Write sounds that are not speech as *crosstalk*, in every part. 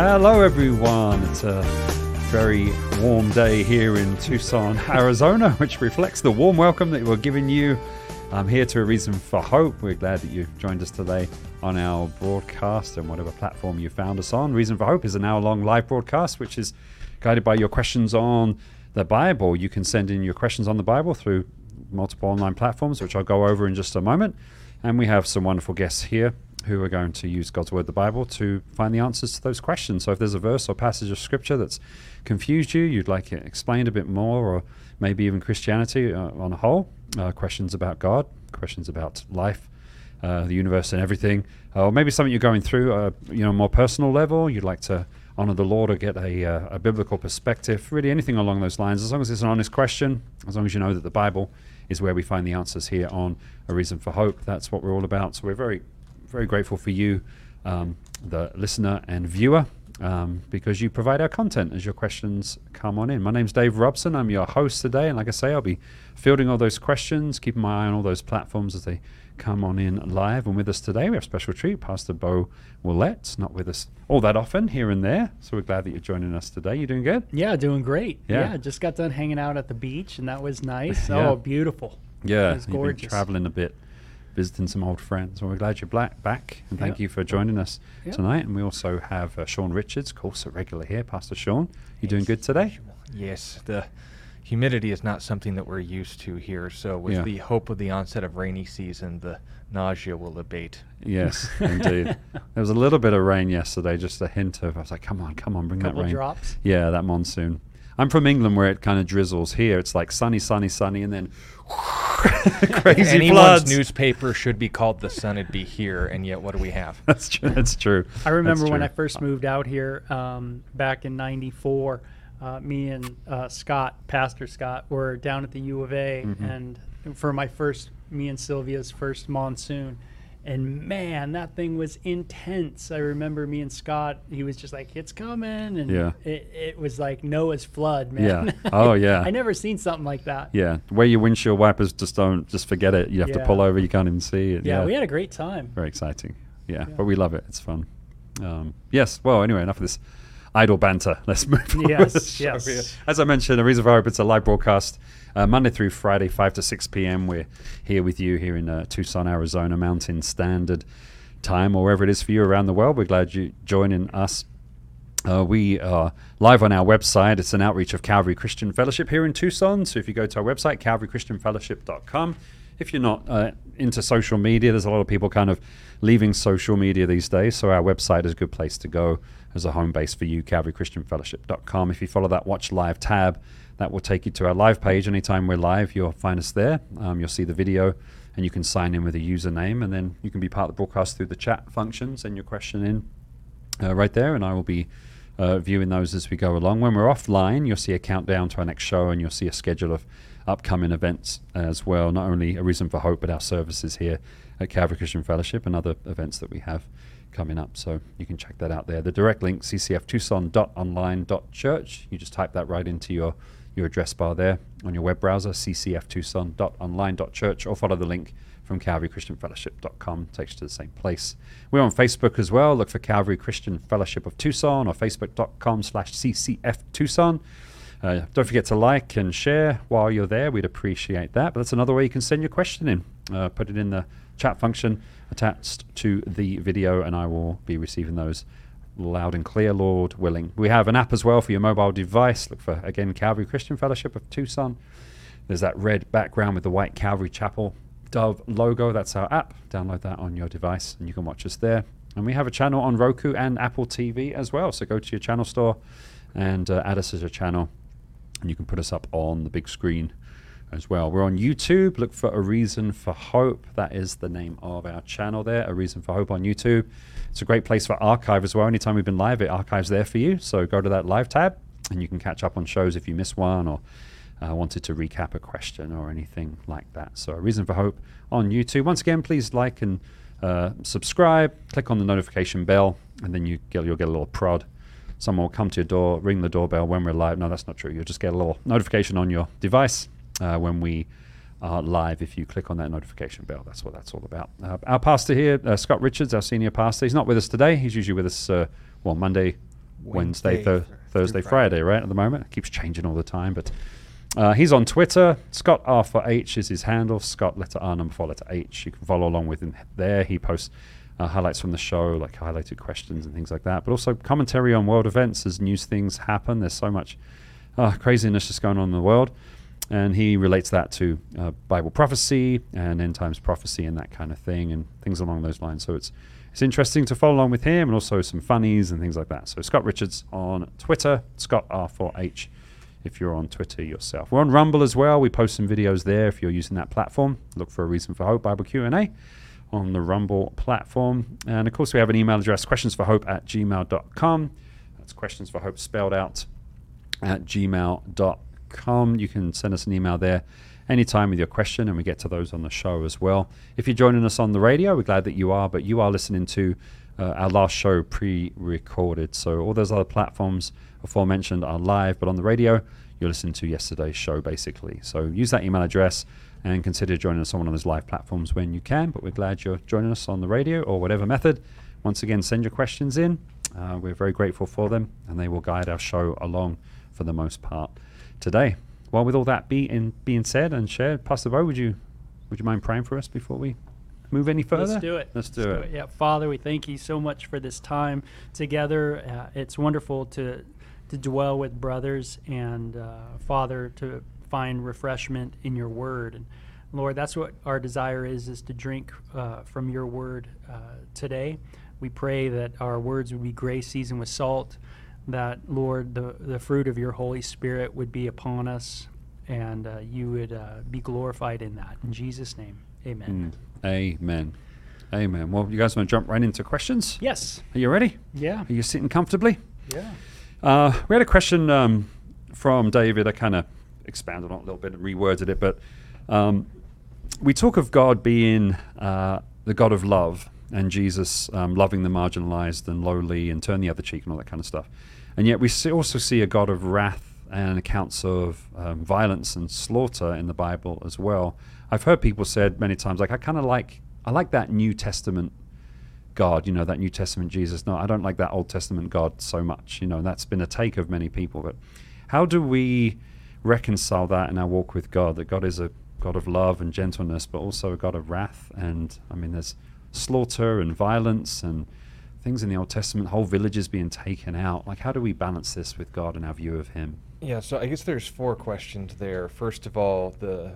Hello, everyone. It's a very warm day here in Tucson, *laughs* Arizona, which reflects the warm welcome that we're giving you. I'm here to a reason for hope. We're glad that you joined us today on our broadcast and whatever platform you found us on. Reason for Hope is an hour long live broadcast, which is guided by your questions on the Bible. You can send in your questions on the Bible through multiple online platforms, which I'll go over in just a moment. And we have some wonderful guests here who are going to use God's Word, the Bible, to find the answers to those questions. So if there's a verse or passage of Scripture that's confused you, you'd like it explained a bit more, or maybe even Christianity uh, on a whole, uh, questions about God, questions about life, uh, the universe, and everything, uh, or maybe something you're going through, uh, you know, more personal level. You'd like to honor the Lord or get a, uh, a biblical perspective. Really, anything along those lines. As long as it's an honest question, as long as you know that the Bible is where we find the answers here on a reason for hope. That's what we're all about. So we're very, very grateful for you, um, the listener and viewer. Um, because you provide our content as your questions come on in. My name's Dave Robson. I'm your host today, and like I say, I'll be fielding all those questions, keeping my eye on all those platforms as they come on in live. And with us today, we have a special treat, Pastor Bo Willett, not with us all that often here and there. So we're glad that you're joining us today. You doing good? Yeah, doing great. Yeah. Yeah, just got done hanging out at the beach, and that was nice. *laughs* Yeah. Oh, beautiful. Yeah, It was gorgeous. traveling a bit, visiting some old friends. Well, we're glad you're black, back, and thank you for joining us Yeah. tonight. And we also have uh, Sean Richards, of course, a regular here. Pastor Sean, you doing good today? Yes, the humidity is not something that we're used to here. So, with Yeah. the hope of the onset of rainy season, the nausea will abate. Yes, *laughs* indeed. There was a little bit of rain yesterday, just a hint of. I was like, "Come on, come on, bring Couple that rain." drops. Yeah, that monsoon. I'm from England, where it kind of drizzles. Here, it's like sunny, sunny, sunny, and then *laughs* crazy Anyone's floods. newspaper should be called "The Sun." It'd be here, and yet what do we have? *laughs* That's true. That's true. I remember That's when I first moved out here um, back in '94. Uh, me and uh, Scott, Pastor Scott, were down at the U of A, Mm-hmm. and for my first, me and Sylvia's first monsoon, and man, that thing was intense. I remember me and Scott. He was just like, "It's coming," and Yeah. it, it was like Noah's flood, man. Yeah. *laughs* Oh, yeah. I never seen something like that. Yeah, where your windshield wipers just don't, just forget it. You have to pull over. You can't even see it. Yeah, we had a great time. very exciting. Yeah, Yeah. but we love it. It's fun. Um, yes. Well, anyway, enough of this idle banter. Let's *laughs* move on. Yes, *laughs* yes. As I mentioned, a reason for hope. It's a live broadcast, uh, Monday through Friday, five to six p.m. We're here with you here in uh, Tucson, Arizona, Mountain Standard Time, or wherever it is for you around the world. We're glad you're joining us. Uh, we are live on our website. It's an outreach of Calvary Christian Fellowship here in Tucson. So if you go to our website, calvarychristianfellowship.com, if you're not uh, into social media, there's a lot of people kind of leaving social media these days. So our website is a good place to go as a home base for you, calvarychristianfellowship.com. If you follow that Watch Live tab, that will take you to our live page. Anytime we're live, you'll find us there. Um, you'll see the video and you can sign in with a username and then you can be part of the broadcast through the chat function, send your question in uh, right there, and I will be uh, viewing those as we go along. When we're offline, you'll see a countdown to our next show, and you'll see a schedule of upcoming events as well. Not only a reason for hope, but our services here at Calvary Christian Fellowship and other events that we have coming up. So you can check that out there. The direct link ccftucson.online.church. You just type that right into your your address bar there on your web browser, ccftucson.online.church, or follow the link from calvarychristianfellowship.com. Takes you to the same place. We're on Facebook as well. Look for Calvary Christian Fellowship of Tucson or facebook.com slash ccftucson. Uh, don't forget to like and share while you're there. We'd appreciate that. But that's another way you can send your question in. Uh, put it in the chat function attached to the video, and I will be receiving those loud and clear, Lord willing. We have an app as well for your mobile device. Look for, again, Calvary Christian Fellowship of Tucson. There's that red background with the white Calvary Chapel Dove logo. That's our app. Download that on your device, and you can watch us there. And we have a channel on Roku and Apple TV as well. So go to your channel store and uh, add us as a channel, and you can put us up on the big screen as well. We're on YouTube. Look for A Reason for Hope. That is the name of our channel there, A Reason for Hope on YouTube. It's a great place for archive as well. Anytime we've been live, it archives there for you. So go to that live tab and you can catch up on shows if you miss one or uh, wanted to recap a question or anything like that. So, A Reason for Hope on YouTube. Once again, please like and uh, subscribe. Click on the notification bell, and then you get, you'll get a little prod. Someone will come to your door, ring the doorbell when we're live. No, that's not true. You'll just get a little notification on your device uh, when we are live if you click on that notification bell. That's what that's all about. Uh, our pastor here, uh, Scott Richards, our senior pastor, he's not with us today. He's usually with us, uh, well, Monday Wednesday, Wednesday through Thursday, Friday. Friday, right? At the moment, it keeps changing all the time, but. Uh, he's on Twitter. Scott R for H is his handle. Scott letter R number four letter H. You can follow along with him there. He posts uh, highlights from the show, like highlighted questions and things like that, but also commentary on world events as news things happen. There's so much uh, craziness just going on in the world, and he relates that to uh, Bible prophecy and end times prophecy and that kind of thing, and things along those lines. So it's it's interesting to follow along with him, and also some funnies and things like that. So Scott Richards on Twitter, Scott R4H if you're on Twitter yourself. We're on Rumble as well. We post some videos there if you're using that platform. Look for a reason for hope Bible Q&A on the Rumble platform. And of course, we have an email address, questions for hope at gmail.com. That's questions for hope spelled out at gmail.com. You can send us an email there anytime with your question, and we get to those on the show as well. If you're joining us on the radio, we're glad that you are, but you are listening to uh, our last show pre recorded. So all those other platforms aforementioned are live, but on the radio, you're listening to yesterday's show basically. So use that email address and consider joining us on one of those live platforms when you can. But we're glad you're joining us on the radio or whatever method. Once again, send your questions in. Uh, we're very grateful for them, and they will guide our show along for the most part today. Well, with all that being being said and shared, Pastor Bo, would you would you mind praying for us before we move any further? Let's do it. Let's do it. Yeah, Father, we thank you so much for this time together. Uh, it's wonderful to to dwell with brothers and uh, Father to find refreshment in your Word. And Lord, that's what our desire is: is to drink uh, from your Word uh, today. We pray that our words would be grace seasoned with salt. That Lord, the the fruit of your Holy Spirit would be upon us, and uh, you would uh, be glorified in that. In Jesus' name, Amen. Mm. Amen. Amen. Well, you guys want to jump right into questions? Yes. Are you ready? Yeah. Are you sitting comfortably? Yeah. Uh, we had a question um, from David. I kind of expanded on it a little bit and reworded it, but um, we talk of God being uh, the God of love and Jesus um, loving the marginalized and lowly and turn the other cheek and all that kind of stuff. And yet we see, also see a God of wrath and accounts of um, violence and slaughter in the Bible as well. I've heard people said many times, like I kind of like I like that New Testament God, you know, that New Testament Jesus. No, I don't like that Old Testament God so much. You know, that's been a take of many people. But how do we reconcile that in our walk with God? That God is a God of love and gentleness, but also a God of wrath. And I mean, there's slaughter and violence and things in the Old Testament, whole villages being taken out. Like, how do we balance this with God and our view of Him? Yeah, so I guess there's four questions there. First of all, the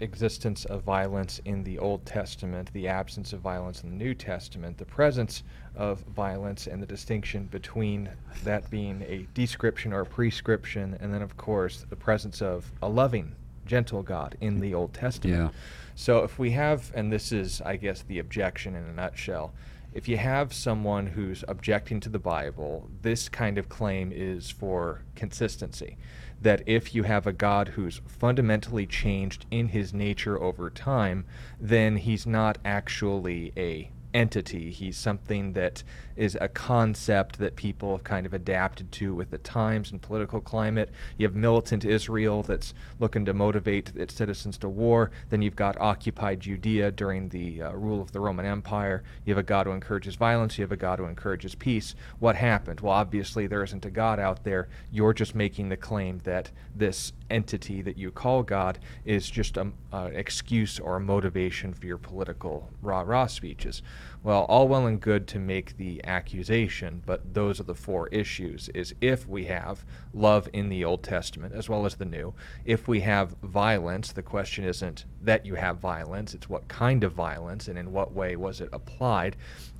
existence of violence in the Old Testament, the absence of violence in the New Testament, the presence of violence, and the distinction between that being a description or a prescription, and then, of course, the presence of a loving, gentle God in the Old Testament. Yeah. So if we have, and this is, I guess, the objection in a nutshell, if you have someone who's objecting to the Bible, this kind of claim is for consistency. That if you have a God who's fundamentally changed in his nature over time, then he's not actually a entity. He's something that is a concept that people have kind of adapted to with the times and political climate. You have militant Israel that's looking to motivate its citizens to war. Then you've got occupied Judea during the uh, rule of the Roman Empire. You have a God who encourages violence. You have a God who encourages peace. What happened? Well, obviously, there isn't a God out there. You're just making the claim that this entity that you call God is just an uh, excuse or a motivation for your political rah rah speeches. Well, all well and good to make the accusation, but those are the four issues is if we have love in the Old Testament as well as the New, if we have violence, the question isn't that you have violence, it's what kind of violence and in what way was it applied.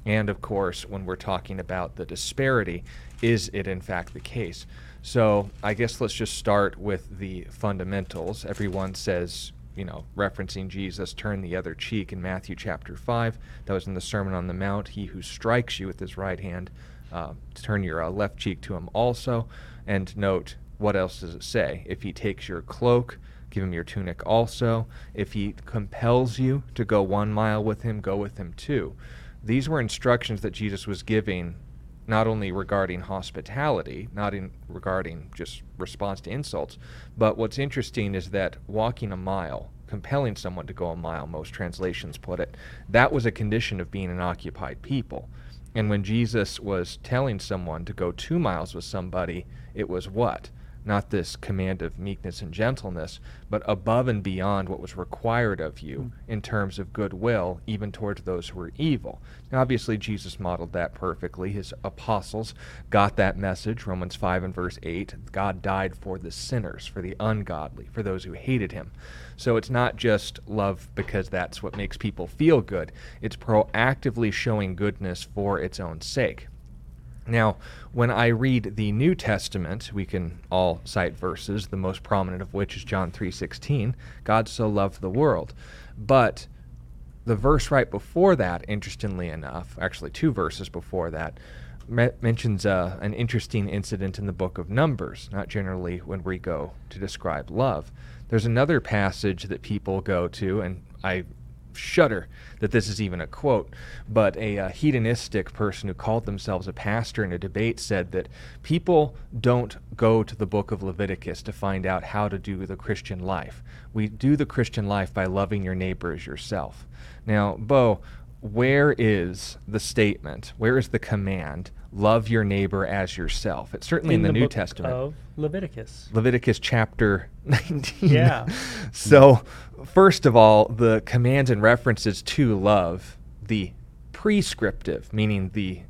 And of course, when we're talking about the disparity, is it in fact the case? So I guess let's just start with the fundamentals. Everyone says, you know, referencing Jesus, turn the other cheek in Matthew chapter 5. That was in the Sermon on the Mount. He who strikes you with his right hand, uh, turn your uh, left cheek to him also. And note, what else does it say? If he takes your cloak, give him your tunic also. If he compels you to go one mile with him, go with him two. These were instructions that Jesus was giving not only regarding hospitality, not in regarding just response to insults, but what's interesting is that walking a mile, compelling someone to go a mile, most translations put it, that was a condition of being an occupied people. And when Jesus was telling someone to go two miles with somebody, it was what? Not this command of meekness and gentleness, but above and beyond what was required of you mm. in terms of goodwill, even towards those who were evil. Now, obviously, Jesus modeled that perfectly. His apostles got that message. Romans 5 and verse 8 God died for the sinners, for the ungodly, for those who hated him. So it's not just love because that's what makes people feel good, it's proactively showing goodness for its own sake. Now, when I read the New Testament, we can all cite verses, the most prominent of which is John 3:16, God so loved the world. But the verse right before that, interestingly enough, actually two verses before that, mentions uh, an interesting incident in the book of Numbers, not generally when we go to describe love. There's another passage that people go to, and I shudder that this is even a quote, but a, a, hedonistic person who called themselves a pastor in a debate said that people don't go to the book of Leviticus to find out how to do the Christian life. We do the Christian life by loving your neighbor as yourself. Now, Bo, where is the statement? Where is the command? Love your neighbor as yourself. It's certainly in, in the, the, New Testament. Of Leviticus. Leviticus chapter *laughs* 19. Yeah. *laughs* so, first of all, the commands and references to love, the prescriptive, meaning the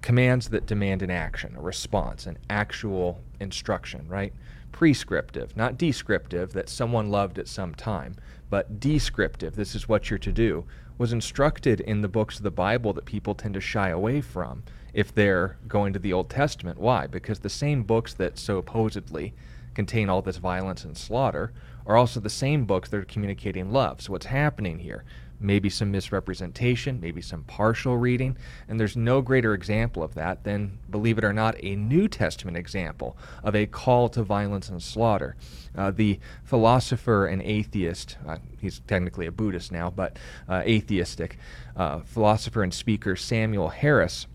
commands that demand an action, a response, an actual instruction, right? Prescriptive, not descriptive, that someone loved at some time, but descriptive, this is what you're to do was instructed in the books of the Bible that people tend to shy away from if they're going to the Old Testament. Why? Because the same books that so supposedly contain all this violence and slaughter are also the same books that are communicating love. So, what's happening here? maybe some misrepresentation, maybe some partial reading, and there's no greater example of that than, believe it or not, a New Testament example of a call to violence and slaughter. Uh, the philosopher and atheist, uh, he's technically a Buddhist now, but uh, atheistic, uh, philosopher and speaker Samuel Harris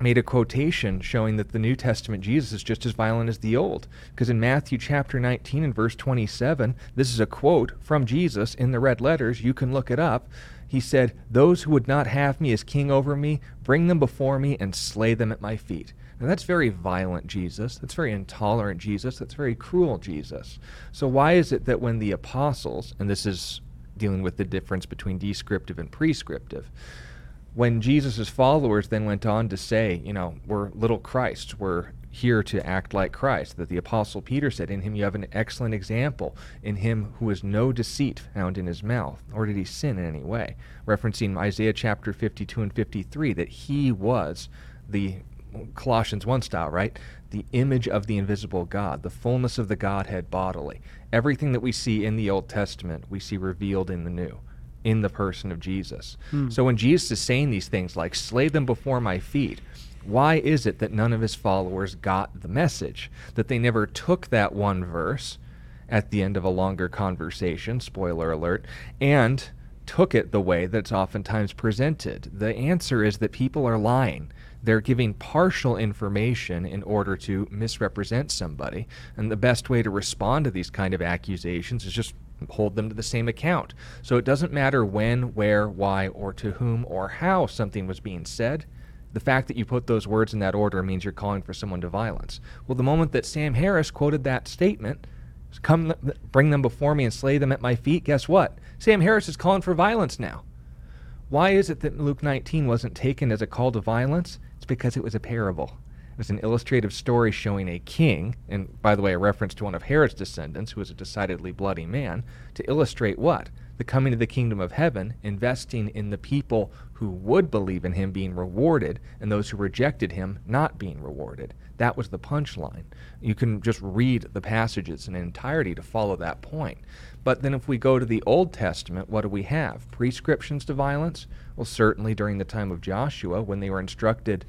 made a quotation showing that the New Testament Jesus is just as violent as the Old. Because in Matthew chapter 19 and verse 27, this is a quote from Jesus in the red letters. You can look it up. He said, Those who would not have me as king over me, bring them before me and slay them at my feet. Now that's very violent Jesus. That's very intolerant Jesus. That's very cruel Jesus. So why is it that when the apostles, and this is dealing with the difference between descriptive and prescriptive, when Jesus' followers then went on to say, you know, we're little Christ, we're here to act like Christ, that the Apostle Peter said, In him you have an excellent example, in him who is no deceit found in his mouth, nor did he sin in any way, referencing Isaiah chapter 52 and 53, that he was the Colossians 1 style, right? The image of the invisible God, the fullness of the Godhead bodily. Everything that we see in the Old Testament, we see revealed in the New in the person of Jesus. Hmm. So when Jesus is saying these things like, slay them before my feet, why is it that none of his followers got the message? That they never took that one verse at the end of a longer conversation, spoiler alert, and took it the way that's oftentimes presented? The answer is that people are lying. They're giving partial information in order to misrepresent somebody. And the best way to respond to these kind of accusations is just hold them to the same account. So it doesn't matter when, where, why, or to whom or how something was being said. The fact that you put those words in that order means you're calling for someone to violence. Well, the moment that Sam Harris quoted that statement, come bring them before me and slay them at my feet, guess what? Sam Harris is calling for violence now. Why is it that Luke 19 wasn't taken as a call to violence? It's because it was a parable. It's an illustrative story showing a king, and by the way, a reference to one of Herod's descendants, who was a decidedly bloody man, to illustrate what? The coming of the kingdom of heaven, investing in the people who would believe in him being rewarded, and those who rejected him not being rewarded. That was the punchline. You can just read the passages in entirety to follow that point. But then if we go to the Old Testament, what do we have? Prescriptions to violence? Well, certainly during the time of Joshua, when they were instructed,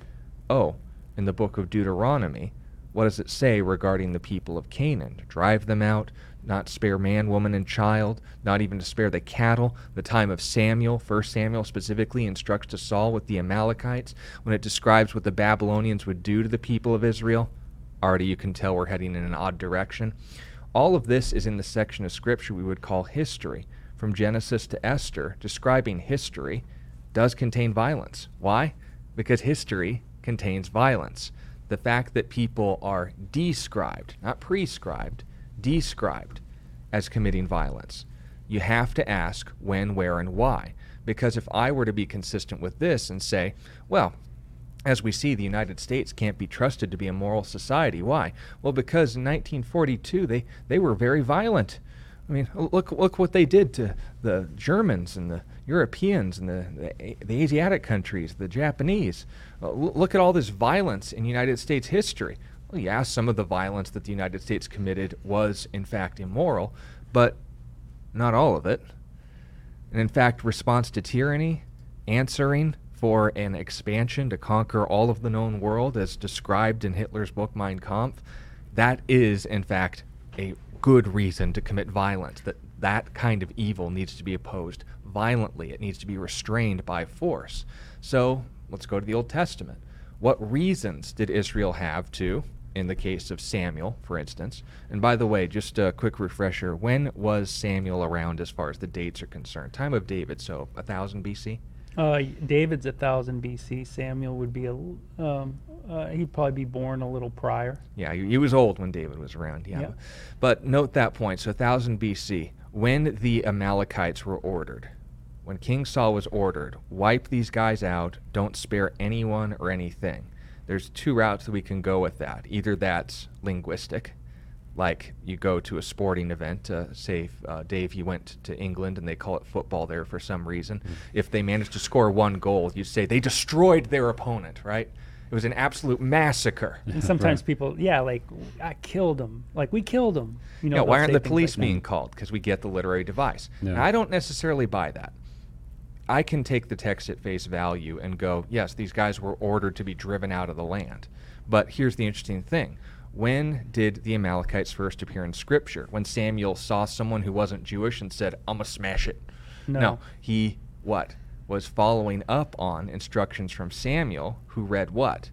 oh, in the book of Deuteronomy, what does it say regarding the people of Canaan? To drive them out, not spare man, woman, and child, not even to spare the cattle. The time of Samuel, 1 Samuel specifically, instructs to Saul with the Amalekites when it describes what the Babylonians would do to the people of Israel. Already you can tell we're heading in an odd direction. All of this is in the section of Scripture we would call history. From Genesis to Esther, describing history, does contain violence. Why? because history contains violence. The fact that people are described, not prescribed, described as committing violence. You have to ask when, where, and why. Because if I were to be consistent with this and say, well, as we see, the United States can't be trusted to be a moral society. Why? Well, because in 1942 they, they were very violent. I mean, look look what they did to the Germans and the Europeans and the, the, the Asiatic countries, the Japanese. Uh, look at all this violence in United States history. Well, yeah, some of the violence that the United States committed was in fact immoral, but not all of it. And in fact, response to tyranny, answering for an expansion to conquer all of the known world as described in Hitler's book Mein Kampf, that is in fact a good reason to commit violence. That that kind of evil needs to be opposed violently. It needs to be restrained by force. So let's go to the Old Testament. What reasons did Israel have to, in the case of Samuel, for instance? And by the way, just a quick refresher when was Samuel around as far as the dates are concerned? Time of David, so 1000 BC? Uh, David's thousand BC. Samuel would be a, um, uh, he'd probably be born a little prior. Yeah, he, he was old when David was around. Yeah, Yep. but note that point. So thousand BC, when the Amalekites were ordered, when King Saul was ordered, wipe these guys out. Don't spare anyone or anything. There's two routes that we can go with that. Either that's linguistic, like you go to a sporting event, uh, say, uh, Dave, you went to England and they call it football there for some reason. If they managed to score one goal, you say they destroyed their opponent, right? It was an absolute massacre. *laughs* And sometimes Right. people, yeah, like I killed them. Like we killed them. You know, yeah, why aren't the police like being called? Because we get the literary device. Yeah. Now, I don't necessarily buy that. I can take the text at face value and go, yes, these guys were ordered to be driven out of the land. But here's the interesting thing. When did the Amalekites first appear in Scripture? When Samuel saw someone who wasn't Jewish and said, I'm going to smash it. No. He, what? Was following up on instructions from Samuel, who read what?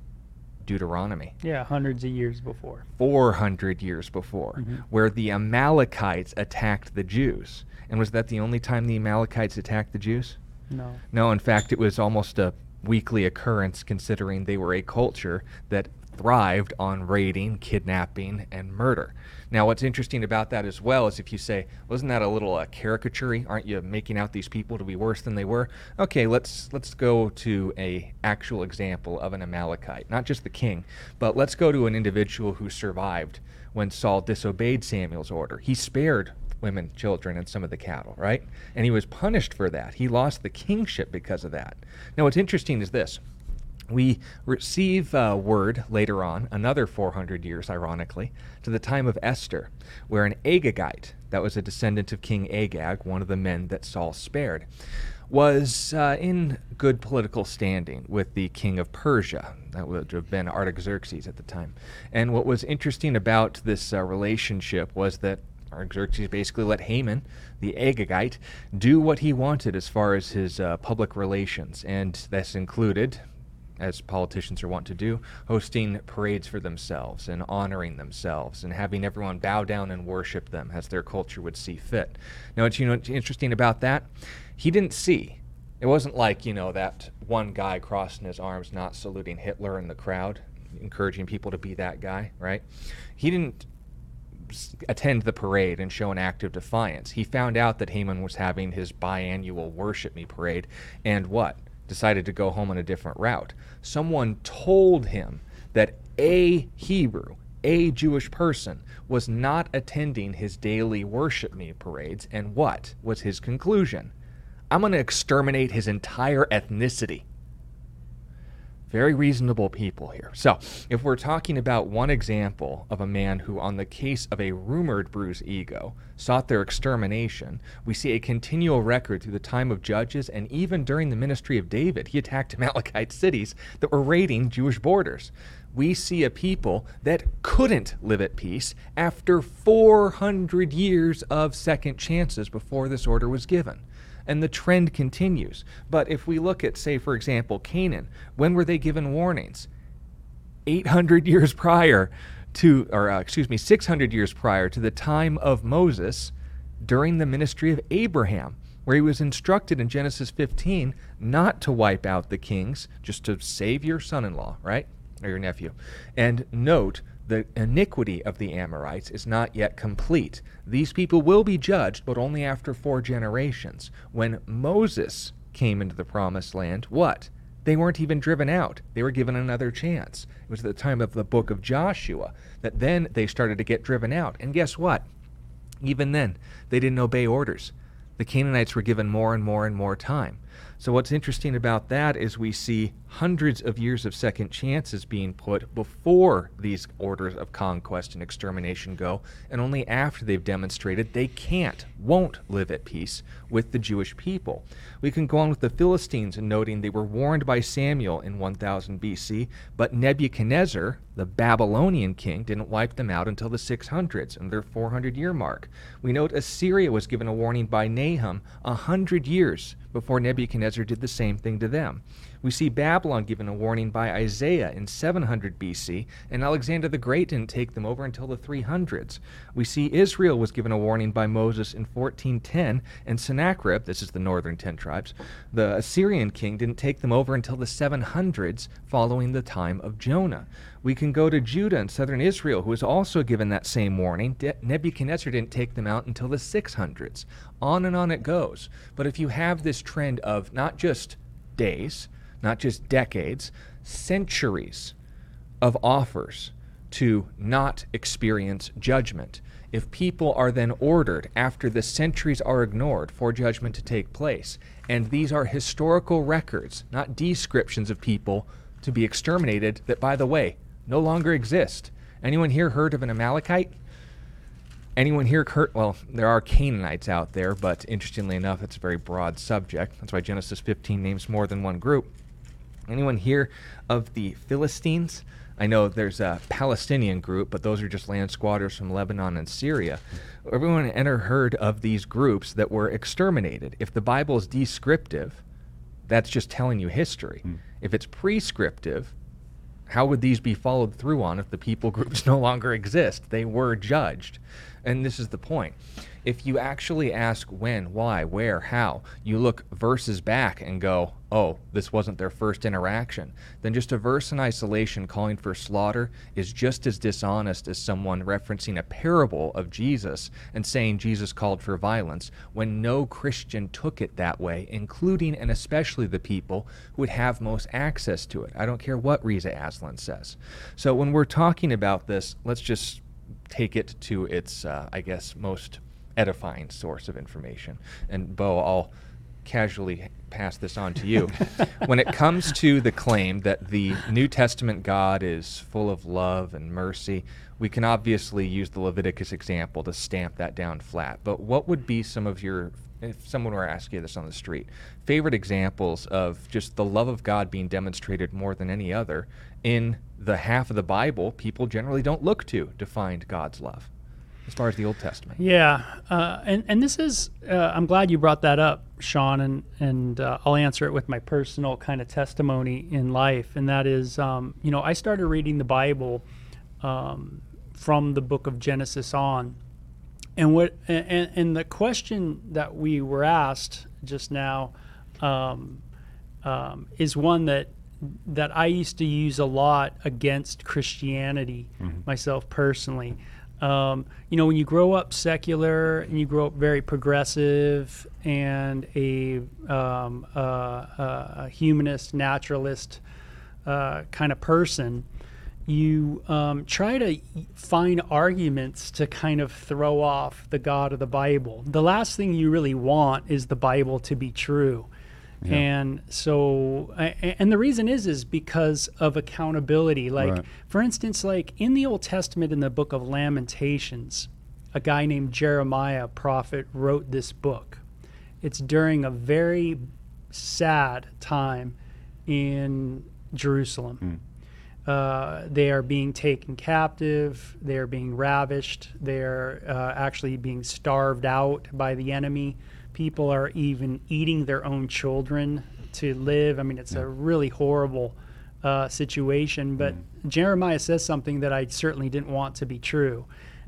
Deuteronomy. Yeah, hundreds of years before. 400 years before, Mhm. where the Amalekites attacked the Jews. And was that the only time the Amalekites attacked the Jews? No. No, in fact, it was almost a weekly occurrence considering they were a culture that thrived on raiding, kidnapping, and murder. Now, what's interesting about that as well is if you say, wasn't that a little uh, caricature? Aren't you making out these people to be worse than they were? Okay, let's let's go to a actual example of an Amalekite, not just the king, but let's go to an individual who survived when Saul disobeyed Samuel's order. He spared women, children, and some of the cattle, right? And he was punished for that. He lost the kingship because of that. Now, what's interesting is this. We receive uh, word later on, another 400 years, ironically, to the time of Esther, where an Agagite, that was a descendant of King Agag, one of the men that Saul spared, was uh, in good political standing with the king of Persia. That would have been Artaxerxes at the time. And what was interesting about this uh, relationship was that Artaxerxes basically let Haman, the Agagite, do what he wanted as far as his uh, public relations, and this included, as politicians are wont to do, hosting parades for themselves and honoring themselves and having everyone bow down and worship them as their culture would see fit. Now, what's you know what's interesting about that? He didn't see. It wasn't like you know that one guy crossing his arms, not saluting Hitler in the crowd, encouraging people to be that guy, right? He didn't attend the parade and show an act of defiance. He found out that Haman was having his biannual worship me parade, and what? Decided to go home on a different route. Someone told him that a Hebrew, a Jewish person, was not attending his daily worship me parades, and what was his conclusion? I'm going to exterminate his entire ethnicity. Very reasonable people here. So, if we're talking about one example of a man who, on the case of a rumored bruised ego, sought their extermination, we see a continual record through the time of Judges and even during the ministry of David. He attacked *laughs* Amalekite cities that were raiding Jewish borders. We see a people that couldn't live at peace after 400 years of second chances before this order was given and the trend continues. But if we look at, say, for example, Canaan, when were they given warnings? 800 *laughs* years prior to, or uh, excuse me, 600 years prior to the time of Moses during the ministry of Abraham. where he was instructed in Genesis 15 not to wipe out the kings, just to save your son in law, right? Or your nephew. And note, the iniquity of the Amorites is not yet complete. These people will be judged, but only after four generations. When Moses came into the promised land, what? They weren't even driven out. They were given another chance. It was at the time of the book of Joshua that then they started to get driven out. And guess what? Even then, they didn't obey orders. The Canaanites were given more and more and more time. So, what's interesting about that is we see hundreds of years of second chances being put before these orders of conquest and extermination go, and only after they've demonstrated they can't, won't live at peace with the Jewish people. We can go on with the Philistines noting they were warned by Samuel in 1000 BC, but Nebuchadnezzar, the Babylonian king, didn't wipe them out until the 600s and their 400 year mark. We note Assyria was given a warning by Nahum a hundred years before Nebuchadnezzar did the same thing to them. We see Babylon given a warning by Isaiah in 700 BC, and Alexander the Great didn't take them over until the 300s. We see Israel was given a warning by Moses in 1410, and Sennacherib, this is the northern 10 tribes, the Assyrian king didn't take them over until the 700s following the time of Jonah. We can go to Judah and southern Israel, who was also given that same warning. De- Nebuchadnezzar didn't take them out until the 600s. On and on it goes. But if you have this trend of not just days, not just decades, centuries of offers to not experience judgment. If people are then ordered, after the centuries are ignored, for judgment to take place, and these are historical records, not descriptions of people to be exterminated that, by the way, no longer exist. Anyone here heard of an Amalekite? Anyone here heard? Well, there are Canaanites out there, but interestingly enough, it's a very broad subject. That's why Genesis 15 names more than one group. Anyone here of the Philistines? I know there's a Palestinian group, but those are just land squatters from Lebanon and Syria. Everyone ever heard of these groups that were exterminated? If the Bible is descriptive, that's just telling you history. Mm. If it's prescriptive, how would these be followed through on if the people *laughs* groups no longer exist? They were judged. And this is the point. If you actually ask when, why, where, how, you look verses back and go, oh, this wasn't their first interaction, then just a verse in isolation calling for slaughter is just as dishonest as someone referencing a parable of Jesus and saying Jesus called for violence when no Christian took it that way, including and especially the people who would have most access to it. I don't care what Reza Aslan says. So when we're talking about this, let's just take it to its, uh, I guess, most edifying source of information. And Bo, I'll casually pass this on to you. *laughs* when it comes to the claim that the New Testament God is full of love and mercy, we can obviously use the Leviticus example to stamp that down flat. But what would be some of your, if someone were asking you this on the street, favorite examples of just the love of God being demonstrated more than any other in the half of the Bible people generally don't look to to find God's love? as far as the Old Testament. Yeah, uh, and and this is uh, I'm glad you brought that up, Sean, and and uh, I'll answer it with my personal kind of testimony in life, and that is, um, you know, I started reading the Bible um, from the book of Genesis on, and what and, and the question that we were asked just now um, um is one that that I used to use a lot against Christianity mm-hmm. myself personally. Um, you know, when you grow up secular and you grow up very progressive and a, um, uh, a humanist, naturalist uh, kind of person, you um, try to find arguments to kind of throw off the God of the Bible. The last thing you really want is the Bible to be true. Yeah. And so, and the reason is, is because of accountability. Like, right. for instance, like in the Old Testament, in the book of Lamentations, a guy named Jeremiah, prophet, wrote this book. It's during a very sad time in Jerusalem. Mm. Uh, they are being taken captive. They are being ravished. They are uh, actually being starved out by the enemy people are even eating their own children to live. I mean, it's yeah. a really horrible uh, situation. But mm. Jeremiah says something that I certainly didn't want to be true.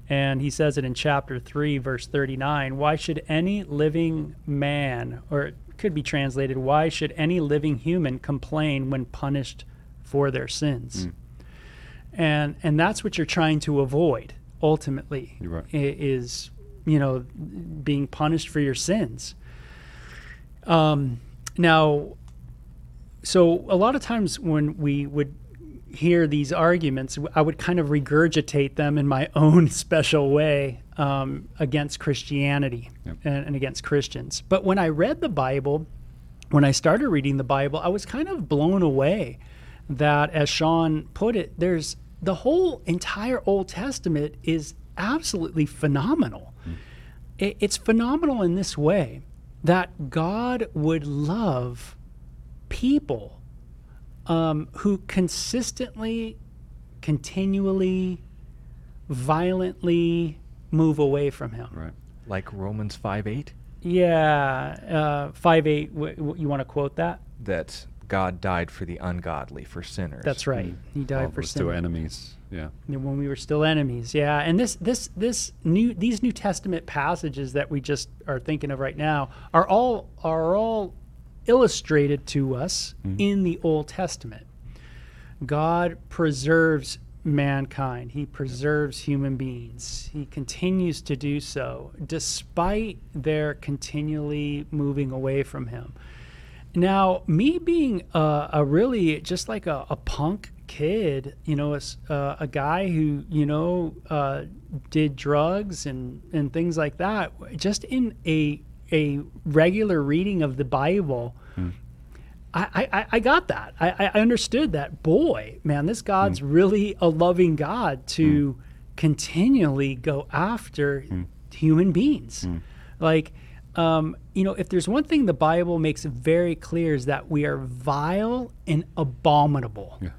And he says it in chapter 3, verse 39. Why should any living man, or it could be translated, why should any living human complain when punished for their sins? Mm. And, and that's what you're trying to avoid ultimately right. is, you know, being punished for your sins. Um, now, so a lot of times when we would hear these arguments, I would kind of regurgitate them in my *laughs* own special way um, against Christianity Yep. and, and against Christians. But when I read the Bible, when I started reading the Bible, I was kind of blown away that, as Sean put it, there's the whole entire Old Testament is absolutely phenomenal. It, it's phenomenal in this way that God would love people um, who consistently, continually, violently move away from Him. Right. Like Romans 5 8, Yeah, uh, five eight. W- w- you want to quote that? that God died for the ungodly, for sinners. That's right. He died While for we're still enemies. Yeah. when we were still enemies. Yeah, and this this this new these New Testament passages that we just are thinking of right now are all are all illustrated to us in the Old Testament. God preserves mankind. He preserves human beings. He continues to do so despite their continually moving away from him. Now, me being a, a really just like a, a punk kid, you know, a, uh, a guy who, you know, uh, did drugs and, and things like that, just in a, a regular reading of the Bible, hmm. I, I, I got that. I, I understood that. Boy, man, this God's hmm. really a loving God to hmm. continually go after human beings. Like, um, you know, if there's one thing the Bible makes very clear is that we are vile and abominable. Yeah.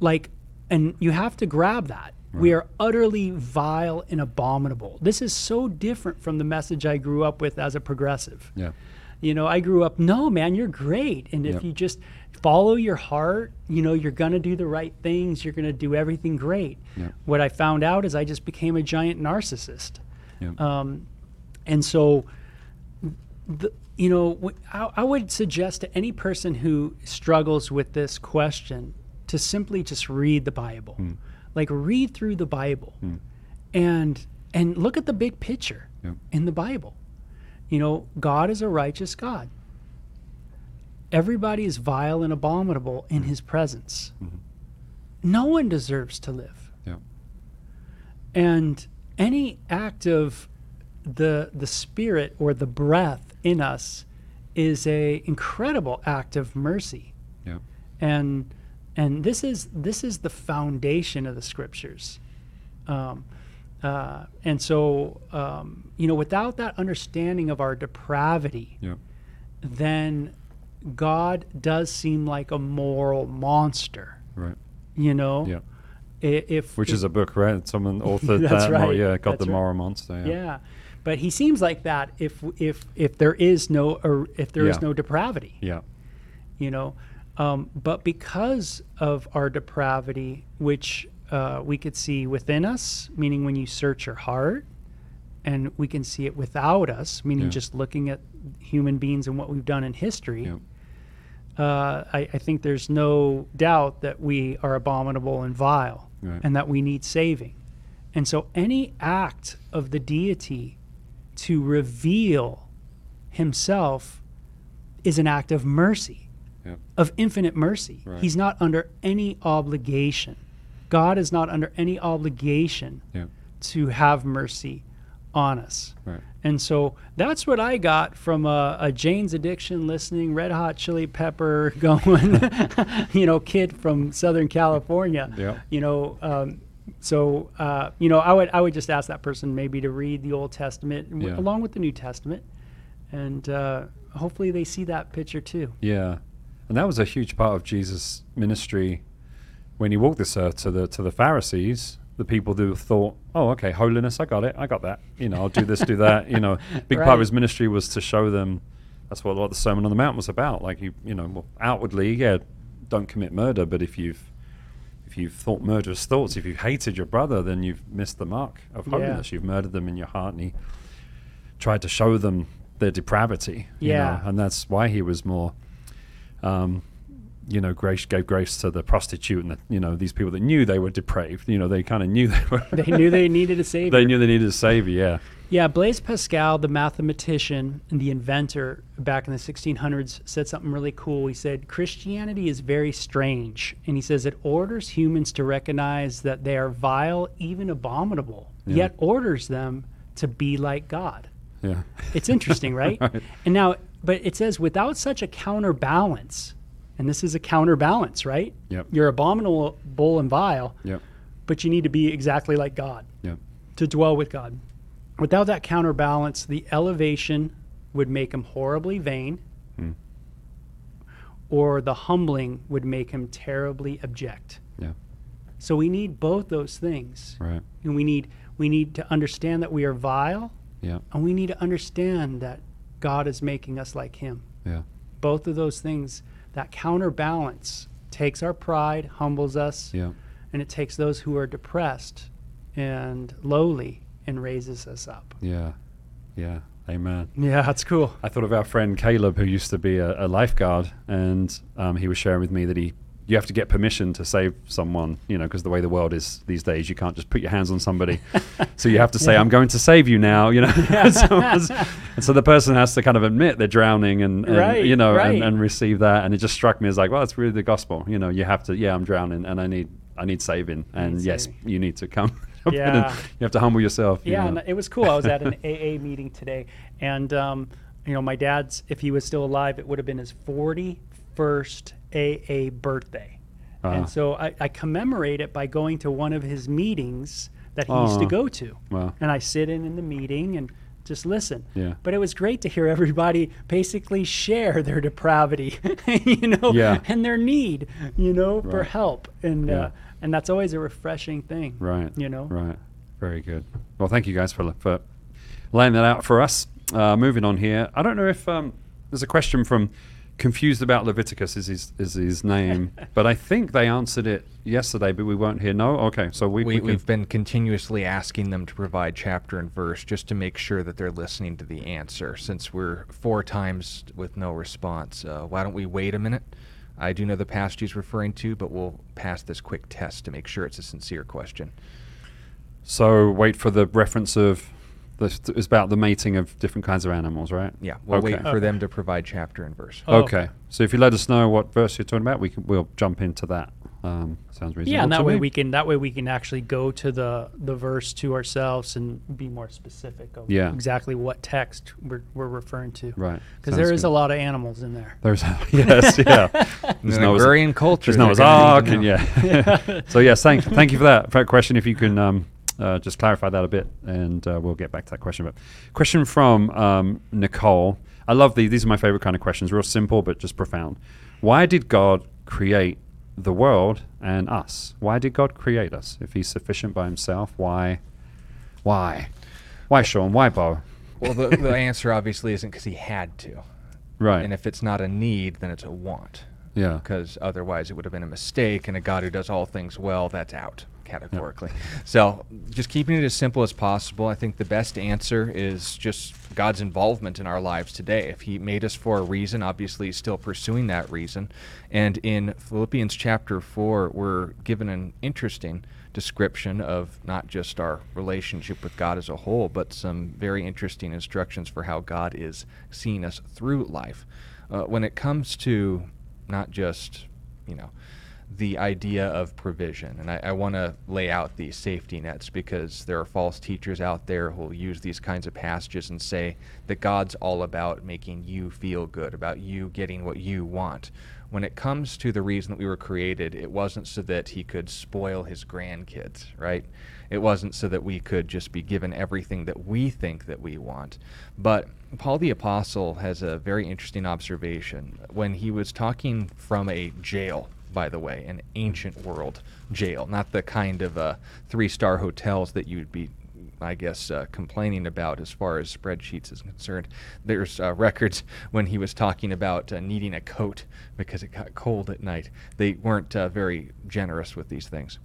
Like, and you have to grab that. We are utterly vile and abominable. This is so different from the message I grew up with as a progressive. Yeah. You know, I grew up, no, man, you're great. And if Yep. you just follow your heart, you know, you're going to do the right things, you're going to do everything great. Yep. What I found out is I just became a giant narcissist. Yeah. Um, and so, the, you know, I, I would suggest to any person who struggles with this question to simply just read the Bible. Hmm. Like, read through the Bible hmm. and and look at the big picture Yep. in the Bible. You know, God is a righteous God. Everybody is vile and abominable in hmm. his presence. Mm-hmm. No one deserves to live. Yeah. And any act of the the spirit or the breath in us is a incredible act of mercy. Yeah. And and this is this is the foundation of the scriptures. Um, uh, and so um, you know, without that understanding of our depravity, Yeah. then God does seem like a moral monster. Right. You know, Yeah. If Which if- is a book, right? Someone *laughs* authored that. Right. yeah. got the right. Moral Monster. Yeah. yeah. But he seems like that if if if there is no or if there is Yeah. no depravity, Yeah. you know. Um, but because of our depravity, which uh, we could see within us, meaning when you search your heart, and we can see it without us, meaning Yeah. just looking at human beings and what we've done in history. Yeah. uh, I, I think there's no doubt that we are abominable and vile Right. and that we need saving. And so any act of the deity to reveal himself is an act of mercy, Yeah. of infinite mercy. Right. He's not under any obligation. God is not under any obligation Yeah. to have mercy on us. Right. And so that's what I got from a, a Jane's Addiction listening, Red Hot Chili Pepper *laughs* going, *laughs* you know, kid from Southern California. Yeah. You know, um, so uh, you know, I would I would just ask that person maybe to read the Old Testament w- Yeah. along with the New Testament, and uh, hopefully they see that picture too. Yeah, and that was a huge part of Jesus' ministry when he walked this earth to the to the Pharisees. The people who thought, "Oh, okay, holiness, I got it, I got that. You know, I'll do this, do that." You know, *laughs* big part of his ministry was to show them. That's what a lot of the Sermon on the Mount was about. Like you, you know, well, outwardly, yeah, don't commit murder, but if you've if you've thought murderous thoughts, if you've hated your brother, then you've missed the mark of Yeah. holiness. You've murdered them in your heart, and he tried to show them their depravity. you Yeah. know, and that's why he was more. Um, you know, grace gave grace to the prostitute and the, you know these people that knew they were depraved. You know, they kind of knew they were. They knew they needed a savior. they knew they needed a savior. Yeah. Yeah, Blaise Pascal, the mathematician and the inventor back in the 1600s, said something really cool. He said, Christianity is very strange. And he says it orders humans to recognize that they are vile, even abominable, Yeah. yet orders them to be like God. Yeah. It's interesting, *laughs* right? Right. And now, but it says without such a counterbalance, and this is a counterbalance, right? Yep. You're abominable and vile, Yep. but you need to be exactly like God Yep. to dwell with God. Without that counterbalance, the elevation would make him horribly vain, Hmm. or the humbling would make him terribly abject. Yeah. So we need both those things, Right. and we need we need to understand that we are vile, Yeah. and we need to understand that God is making us like Him. Yeah. Both of those things, that counterbalance, takes our pride, humbles us, Yeah. and it takes those who are depressed and lowly and raises us up. Yeah. Yeah. Amen. Yeah, that's cool. I thought of our friend Caleb, who used to be a, a lifeguard, and um, he was sharing with me that he you have to get permission to save someone, you know, because the way the world is these days, you can't just put your hands on somebody. *laughs* so you have to say, Yeah. "I'm going to save you now," you know. *laughs* so, it's- and so the person has to kind of admit they're drowning and, and Right, you know, right. and, and receive that. And it just struck me as like, well, that's really the gospel. You know, you have to. Yeah, I'm drowning, and I need I need saving, and need yes, saving. you need to come. *laughs* up in and Yeah. you have to humble yourself. you Yeah, know. it was cool. I was at an *laughs* AA meeting today, and um, you know, my dad's, if he was still alive, it would have been his 41st AA birthday. Ah. And so I, I commemorate it by going to one of his meetings that he used to go to. Wow. And I sit in in the meeting and just listen. Yeah. But it was great to hear everybody basically share their depravity, *laughs* you know, Yeah. and their need, you know, for help. And Yeah. uh, and that's always a refreshing thing. Right. You know? Right. Very good. Well, thank you guys for for laying that out for us. Uh, moving on here, I don't know if um, there's a question from confused about Leviticus is his is his name, *laughs* but I think they answered it yesterday, but we weren't here. No, okay, so we, we, we we've been continuously asking them to provide chapter and verse just to make sure that they're listening to the answer. Since we're four times with no response, uh, why don't we wait a minute? I do know the passage he's referring to, but we'll pass this quick test to make sure it's a sincere question. so wait for the reference of the, it's about the mating of different kinds of animals, right? Yeah, we'll wait Okay. for them to provide chapter and verse. Oh. Okay, so if you let us know what verse you're talking about, we can we'll jump into that. Um, sounds reasonable. Yeah, and to that way me. we can that way we can actually go to the the verse to ourselves and be more specific of Yeah. exactly what text we're, we're referring to. right Because there is good. a lot of animals in there. There's *laughs* *laughs* yes, yeah. In There's an Noah's- agrarian culture, There's they're Noah's Ark, and know. yeah. *laughs* so yes, thank thank you for that for that question. If you can um, uh, just clarify that a bit, and uh, we'll get back to that question. But question from um, Nicole. I love these. These are my favorite kind of questions. Real simple, but just profound. Why did God create the world and us? Why did God create us? If He's sufficient by Himself, why? Why? Why, Sean? Why, Bo? Well, the, the *laughs* answer obviously isn't because he had to. Right. And if it's not a need, then it's a want. yeah. because otherwise it would have been a mistake. And a God who does all things well, that's out categorically. So just keeping it as simple as possible. I think the best answer is just God's involvement in our lives today. If He made us for a reason, obviously He's still pursuing that reason. And in Philippians chapter four, we're given an interesting description of not just our relationship with God as a whole, but some very interesting instructions for how God is seeing us through life. Uh, when it comes to not just, you know, the idea of provision. And I, I want to lay out these safety nets because there are false teachers out there who will use these kinds of passages and say that God's all about making you feel good, about you getting what you want. When it comes to the reason that we were created, it wasn't so that he could spoil his grandkids, right? It wasn't so that we could just be given everything that we think that we want. But Paul the Apostle has a very interesting observation. When he was talking from a jail, by the way, an ancient world jail, not the kind of uh, three star hotels that you'd be I guess, uh, complaining about as far as spreadsheets is concerned. There's uh, records when he was talking about uh, needing a coat because it got cold at night. They weren't uh, very generous with these things.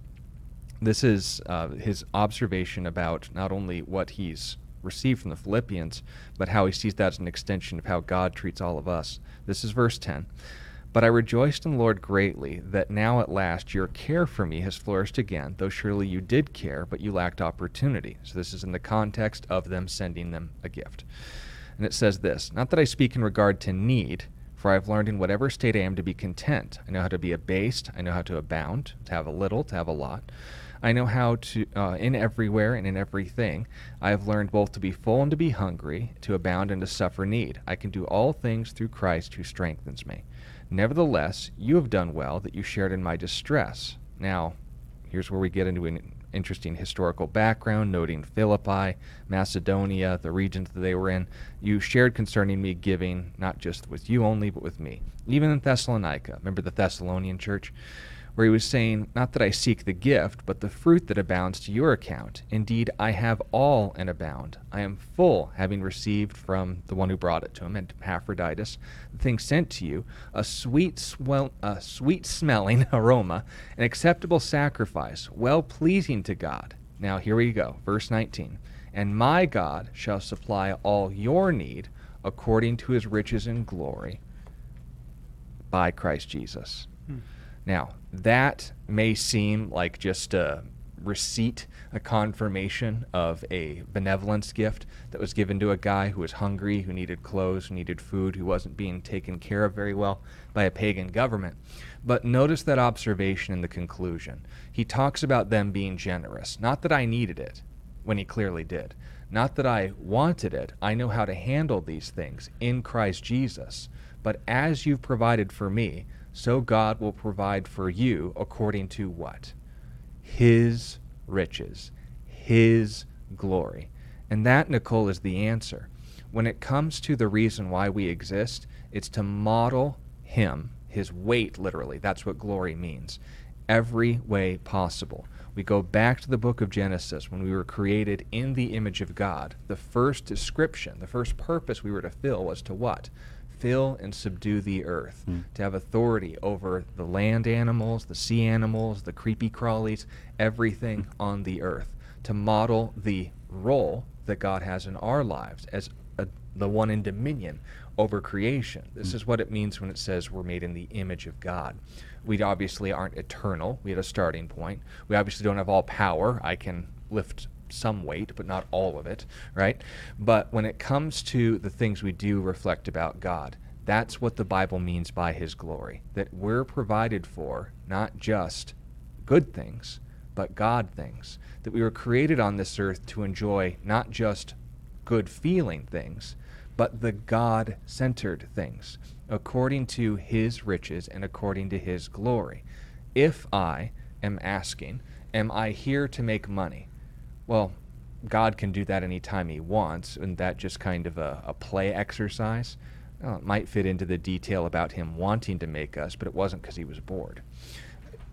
This is uh, his observation about not only what he's received from the Philippians, but how he sees that as an extension of how God treats all of us. This is verse 10. But I rejoiced in the Lord greatly that now at last your care for me has flourished again, though surely you did care, but you lacked opportunity. So this is in the context of them sending them a gift. And it says this Not that I speak in regard to need, for I have learned in whatever state I am to be content. I know how to be abased, I know how to abound, to have a little, to have a lot. I know how to, uh, in everywhere and in everything, I have learned both to be full and to be hungry, to abound and to suffer need. I can do all things through Christ who strengthens me. Nevertheless, you have done well that you shared in my distress. Now, here's where we get into an interesting historical background, noting Philippi, Macedonia, the regions that they were in. You shared concerning me giving, not just with you only, but with me. Even in Thessalonica, remember the Thessalonian church? Where he was saying, Not that I seek the gift, but the fruit that abounds to your account. Indeed, I have all and abound. I am full, having received from the one who brought it to him, and Epaphroditus, the thing sent to you, a sweet, a sweet smelling *laughs* aroma, an acceptable sacrifice, well pleasing to God. Now, here we go, verse 19. And my God shall supply all your need according to his riches and glory by Christ Jesus. Hmm. Now, that may seem like just a receipt, a confirmation of a benevolence gift that was given to a guy who was hungry, who needed clothes, who needed food, who wasn't being taken care of very well by a pagan government. But notice that observation in the conclusion. He talks about them being generous. Not that I needed it, when he clearly did. Not that I wanted it. I know how to handle these things in Christ Jesus. But as you've provided for me, so God will provide for you according to what? His riches, His glory. And that, Nicole, is the answer. When it comes to the reason why we exist, it's to model Him, His weight, literally. That's what glory means. Every way possible. We go back to the book of Genesis when we were created in the image of God. The first description, the first purpose we were to fill was to what? Fill and subdue the earth, mm. to have authority over the land animals, the sea animals, the creepy crawlies, everything on the earth, to model the role that God has in our lives as a, the one in dominion over creation. This mm. is what it means when it says we're made in the image of God. We obviously aren't eternal. We had a starting point. We obviously don't have all power. I can lift some weight, but not all of it, right? But when it comes to the things we do reflect about God, that's what the Bible means by His glory. That we're provided for not just good things, but God things. That we were created on this earth to enjoy not just good feeling things, but the God centered things, according to His riches and according to His glory. If I am asking, Am I here to make money? Well, God can do that anytime He wants, and that just kind of a, a play exercise. Well, it might fit into the detail about Him wanting to make us, but it wasn't because He was bored.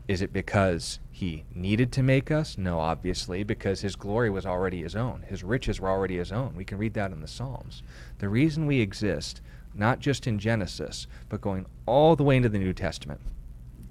Is it because He needed to make us? No, obviously, because His glory was already His own. His riches were already His own. We can read that in the Psalms. The reason we exist, not just in Genesis, but going all the way into the New Testament,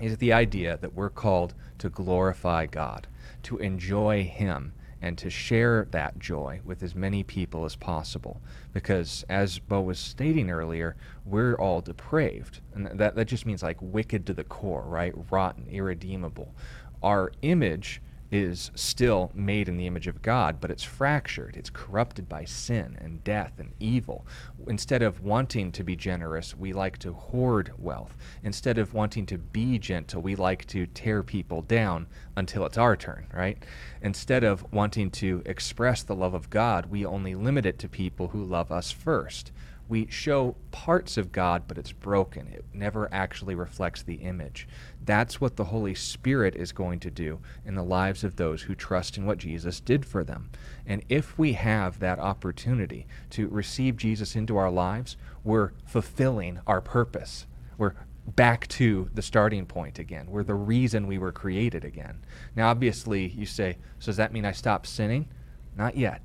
is the idea that we're called to glorify God, to enjoy Him and to share that joy with as many people as possible. Because, as Bo was stating earlier, we're all depraved. And that, that just means like wicked to the core, right? Rotten, irredeemable. Our image is still made in the image of God, but it's fractured. It's corrupted by sin and death and evil. Instead of wanting to be generous, we like to hoard wealth. Instead of wanting to be gentle, we like to tear people down until it's our turn, right? Instead of wanting to express the love of God, we only limit it to people who love us first we show parts of God, but it's broken. It never actually reflects the image. That's what the Holy Spirit is going to do in the lives of those who trust in what Jesus did for them. And if we have that opportunity to receive Jesus into our lives, we're fulfilling our purpose. We're back to the starting point again. We're the reason we were created again. Now, obviously, you say, so does that mean I stop sinning? Not yet,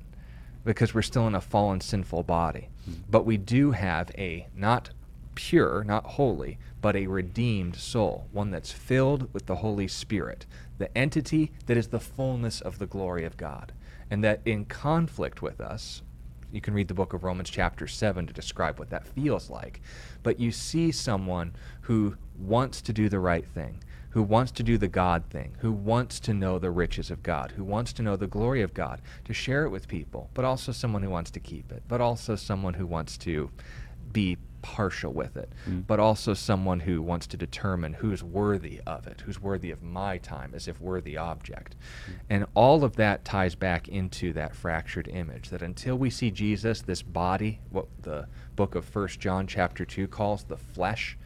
because we're still in a fallen, sinful body. Mm-hmm. But we do have a not pure, not holy, but a redeemed soul, one that's filled with the Holy Spirit, the entity that is the fullness of the glory of God, and that in conflict with us, you can read the book of Romans, chapter 7, to describe what that feels like. But you see someone who wants to do the right thing, who wants to do the God thing, who wants to know the riches of God, who wants to know the glory of God, to share it with people, but also someone who wants to keep it, but also someone who wants to be partial with it, Mm. but also someone who wants to determine who's worthy of it, who's worthy of my time as if we're the object. And all of that ties back into that fractured image that until we see Jesus, this body, what the book of First John chapter 2 calls the flesh,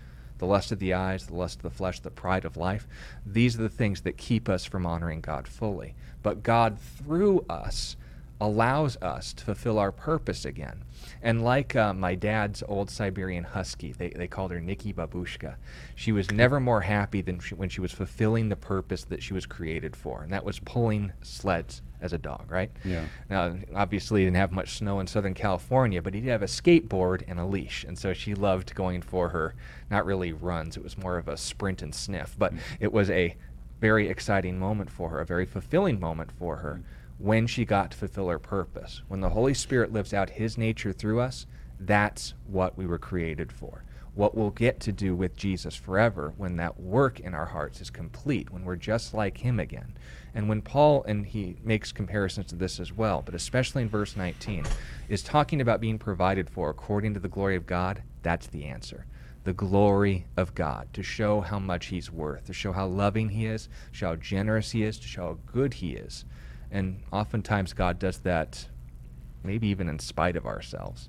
the lust of the eyes, the lust of the flesh, the pride of life, these are the things that keep us from honoring God fully. But God, through us, allows us to fulfill our purpose again. And like uh, my dad's old Siberian husky, they, they called her Nikki Babushka, she was never more happy than she, when she was fulfilling the purpose that she was created for, and that was pulling sleds as a dog, right? Yeah. Now, obviously, he didn't have much snow in Southern California, but he did have a skateboard and a leash, and so she loved going for her, not really runs, it was more of a sprint and sniff, but mm. it was a very exciting moment for her, a very fulfilling moment for her mm. when she got to fulfill her purpose. When the Holy Spirit lives out His nature through us, that's what we were created for. What we'll get to do with Jesus forever when that work in our hearts is complete, when we're just like Him again. And when Paul, and he makes comparisons to this as well, but especially in verse 19, is talking about being provided for according to the glory of God, that's the answer the glory of God, to show how much He's worth, to show how loving He is, to show how generous He is, to show how good He is. And oftentimes God does that, maybe even in spite of ourselves.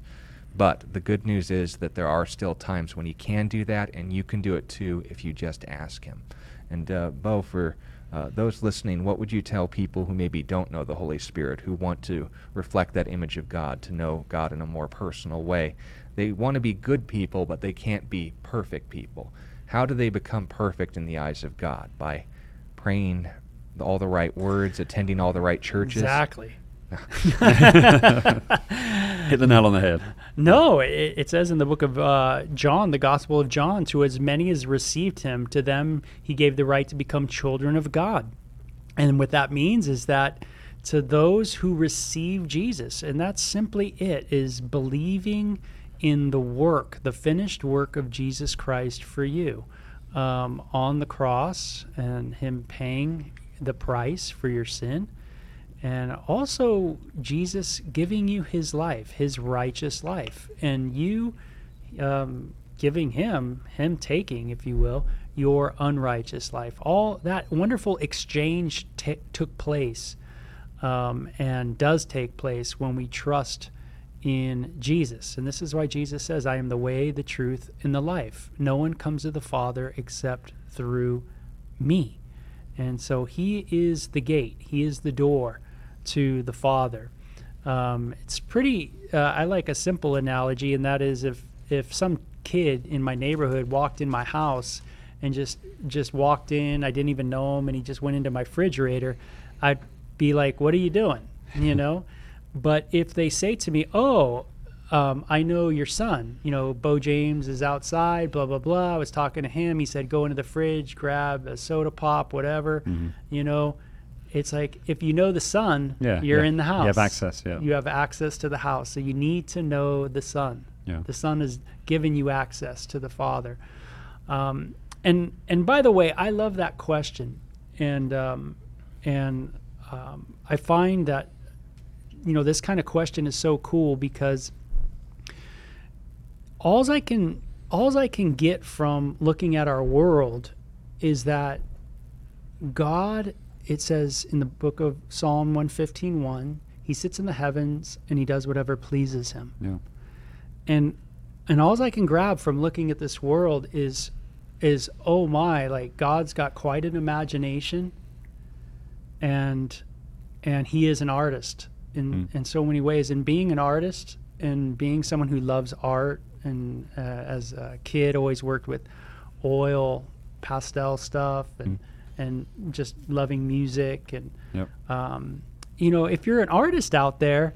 But the good news is that there are still times when He can do that, and you can do it too if you just ask Him. And uh, Bo, for uh, those listening, what would you tell people who maybe don't know the Holy Spirit, who want to reflect that image of God, to know God in a more personal way? They want to be good people, but they can't be perfect people. How do they become perfect in the eyes of God? By praying all the right words, attending all the right churches? Exactly. *laughs* *laughs* *laughs* Hit the nail on the head. No, it, it says in the book of uh, John, the Gospel of John, to as many as received him, to them he gave the right to become children of God. And what that means is that to those who receive Jesus, and that's simply it, is believing in the work, the finished work of Jesus Christ for you um, on the cross and him paying the price for your sin and also Jesus giving you his life, his righteous life, and you um, giving him, him taking, if you will, your unrighteous life. All that wonderful exchange t- took place um, and does take place when we trust in Jesus. And this is why Jesus says, I am the way, the truth, and the life. No one comes to the Father except through me. And so he is the gate, he is the door to the Father. Um, it's pretty, uh, I like a simple analogy, and that is if, if some kid in my neighborhood walked in my house and just just walked in, I didn't even know him, and he just went into my refrigerator, I'd be like, "What are you doing?" You *laughs* know. but if they say to me, "Oh, um, I know your son. You know, Bo James is outside. Blah blah blah." I was talking to him. He said, "Go into the fridge, grab a soda pop, whatever." Mm-hmm. You know, it's like if you know the son, Yeah, you're yeah. in the house. You have access, yeah. You have access to the house. So you need to know the son. Yeah. The son is giving you access to the father. Um, and and by the way, I love that question, and um, and um, I find that you know this kind of question is so cool because alls I can alls I can get from looking at our world is that God it says in the book of Psalm 115:1 he sits in the heavens and he does whatever pleases him Yeah. and and alls I can grab from looking at this world is is oh my like God's got quite an imagination and and he is an artist in Mm. in so many ways and being an artist and being someone who loves art and uh, as a kid always worked with oil pastel stuff and and just loving music and Yep. um, you know, if you're an artist out there,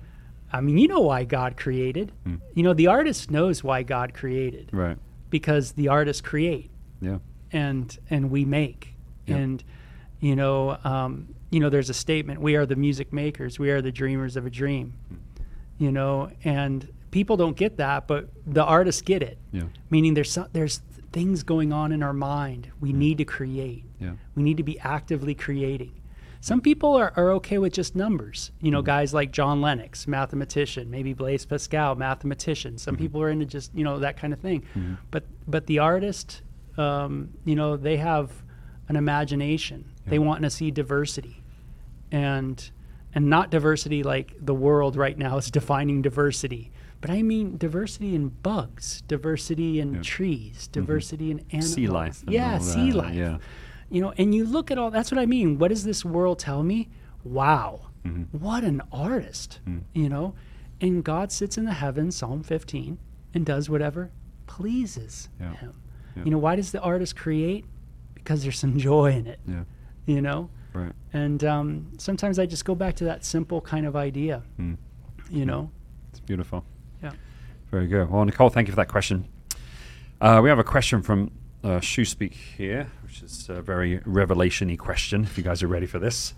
I mean, you know why God created. Mm. You know, the artist knows why God created Right. because the artists create Yeah. and and we make Yeah. and you know um, you know there's a statement we are the music makers we are the dreamers of a dream you know and people don't get that but the artists get it Yeah. meaning there's some, there's things going on in our mind we mm. need to create. Yeah. we need to be actively creating. Some people are, are okay with just numbers. You know mm. guys like john lennox mathematician maybe blaise pascal mathematician. Some mm-hmm. people are into just you know that kind of thing. Mm-hmm. But but the artist um, you know they have an imagination. They want to see diversity. And and not diversity like the world right now is *laughs* defining diversity but i mean diversity in bugs diversity in Yeah. trees diversity in animals Sea life. yeah sea life Yeah. you know and you look at all that's what i mean what does this world tell me wow Mm-hmm. what an artist Mm. you know and god sits in the heavens psalm 15 and does whatever pleases Yeah. him Yeah. you know why does the artist create because there's some joy in it Yeah. you know Right. and um, sometimes i just go back to that simple kind of idea Mm. you know It's beautiful. Very good. Well, Nicole, thank you for that question. Uh, we have a question from uh, Shoe Speak here, which is a very revelation-y question. If you guys are ready for this,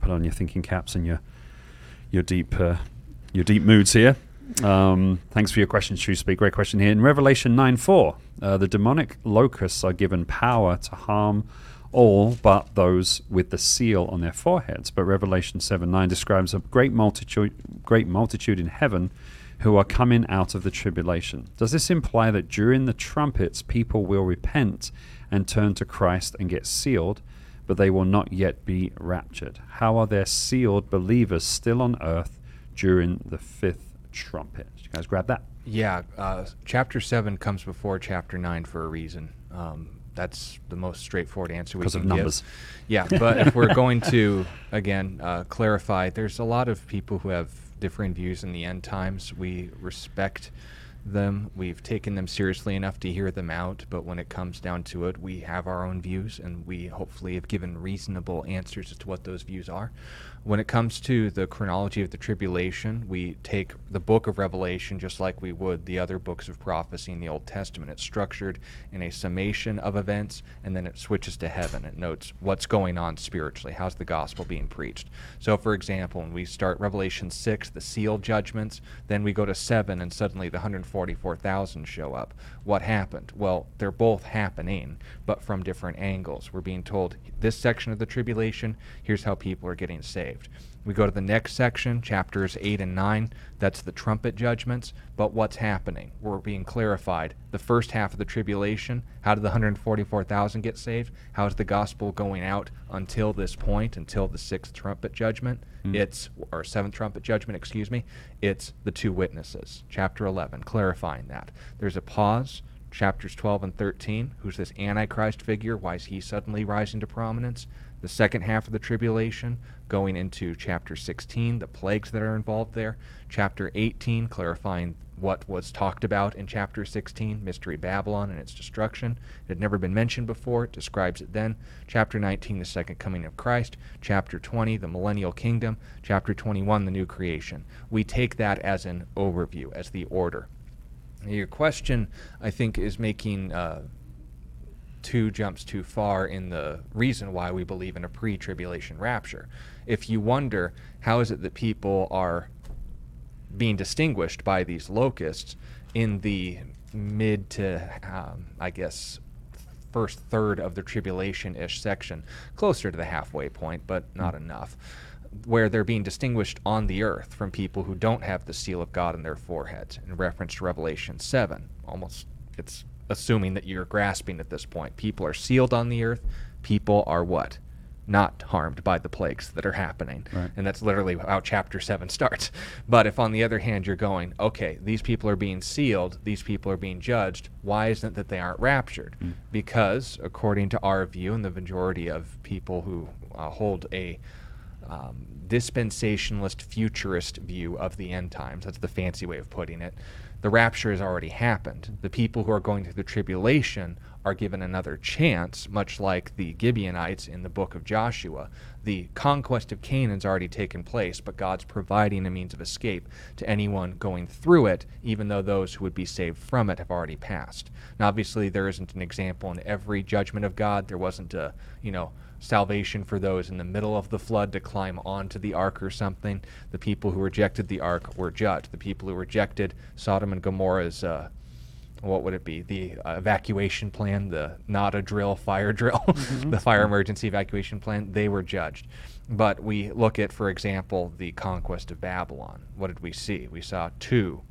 put on your thinking caps and your your deep uh, your deep moods here. Um, thanks for your question, Shoe Speak. Great question here. In Revelation 9 4, uh, the demonic locusts are given power to harm all but those with the seal on their foreheads. But Revelation 7 9 describes a great multitude, great multitude in heaven who are coming out of the tribulation. Does this imply that during the trumpets people will repent and turn to Christ and get sealed, but they will not yet be raptured? How are there sealed believers still on earth during the fifth trumpet? Did you guys grab that? Yeah, uh, chapter seven comes before chapter nine for a reason. Um, that's the most straightforward answer we Because can of numbers. give. Yeah, but if we're going to again uh, clarify, there's a lot of people who have differing views in the end times. We respect them. We've taken them seriously enough to hear them out, but when it comes down to it, we have our own views, and we hopefully have given reasonable answers as to what those views are. When it comes to the chronology of the tribulation, we take the book of Revelation just like we would the other books of prophecy in the Old Testament. It's structured in a summation of events, and then it switches to heaven. It notes what's going on spiritually. How's the gospel being preached? So, for example, when we start Revelation 6, the seal judgments, then we go to 7, and suddenly the 144,000 show up. What happened? Well, they're both happening, but from different angles. We're being told this section of the tribulation, here's how people are getting saved. We go to the next section, chapters 8 and 9. That's the trumpet judgments. But what's happening? We're being clarified. The first half of the tribulation, how did the 144,000 get saved? How is the gospel going out until this point, until the sixth trumpet judgment? Hmm. It's, or seventh trumpet judgment, excuse me. It's the two witnesses. Chapter 11, clarifying that. There's a pause chapters 12 and 13. Who's this Antichrist figure? Why is he suddenly rising to prominence? The second half of the tribulation, going into chapter 16, the plagues that are involved there. Chapter 18, clarifying what was talked about in chapter 16, Mystery Babylon and its destruction. It had never been mentioned before. It describes it then. Chapter 19, the second coming of Christ. Chapter 20, the millennial kingdom. Chapter 21, the new creation. We take that as an overview, as the order. Your question, I think, is making uh, two jumps too far in the reason why we believe in a pre tribulation rapture. If you wonder, how is it that people are being distinguished by these locusts in the mid to, um, I guess, first third of the tribulation ish section, closer to the halfway point, but not enough, where they're being distinguished on the earth from people who don't have the seal of God in their foreheads, in reference to Revelation 7. Almost, it's assuming that you're grasping at this point. People are sealed on the earth, people are what? Not harmed by the plagues that are happening. Right. And that's literally how chapter 7 starts. *laughs* But if on the other hand you're going, okay, these people are being sealed, these people are being judged, why isn't it that they aren't raptured? Because, according to our view and the majority of people who uh, hold a um, dispensationalist futurist view of the end times, that's the fancy way of putting it, the rapture has already happened. The people who are going through the tribulation are given another chance, much like the Gibeonites in the book of Joshua. The conquest of Canaan's already taken place, but God's providing a means of escape to anyone going through it, even though those who would be saved from it have already passed. Now, obviously, there isn't an example in every judgment of God. There wasn't a, you know, salvation for those in the middle of the flood to climb onto the ark or something. The people who rejected the ark were judged. The people who rejected Sodom and Gomorrah's, uh, what would it be? The uh, evacuation plan, the not a drill, *laughs* fire drill, mm-hmm. *laughs* the fire emergency evacuation plan, they were judged. But we look at, for example, the conquest of Babylon. What did we see? We saw two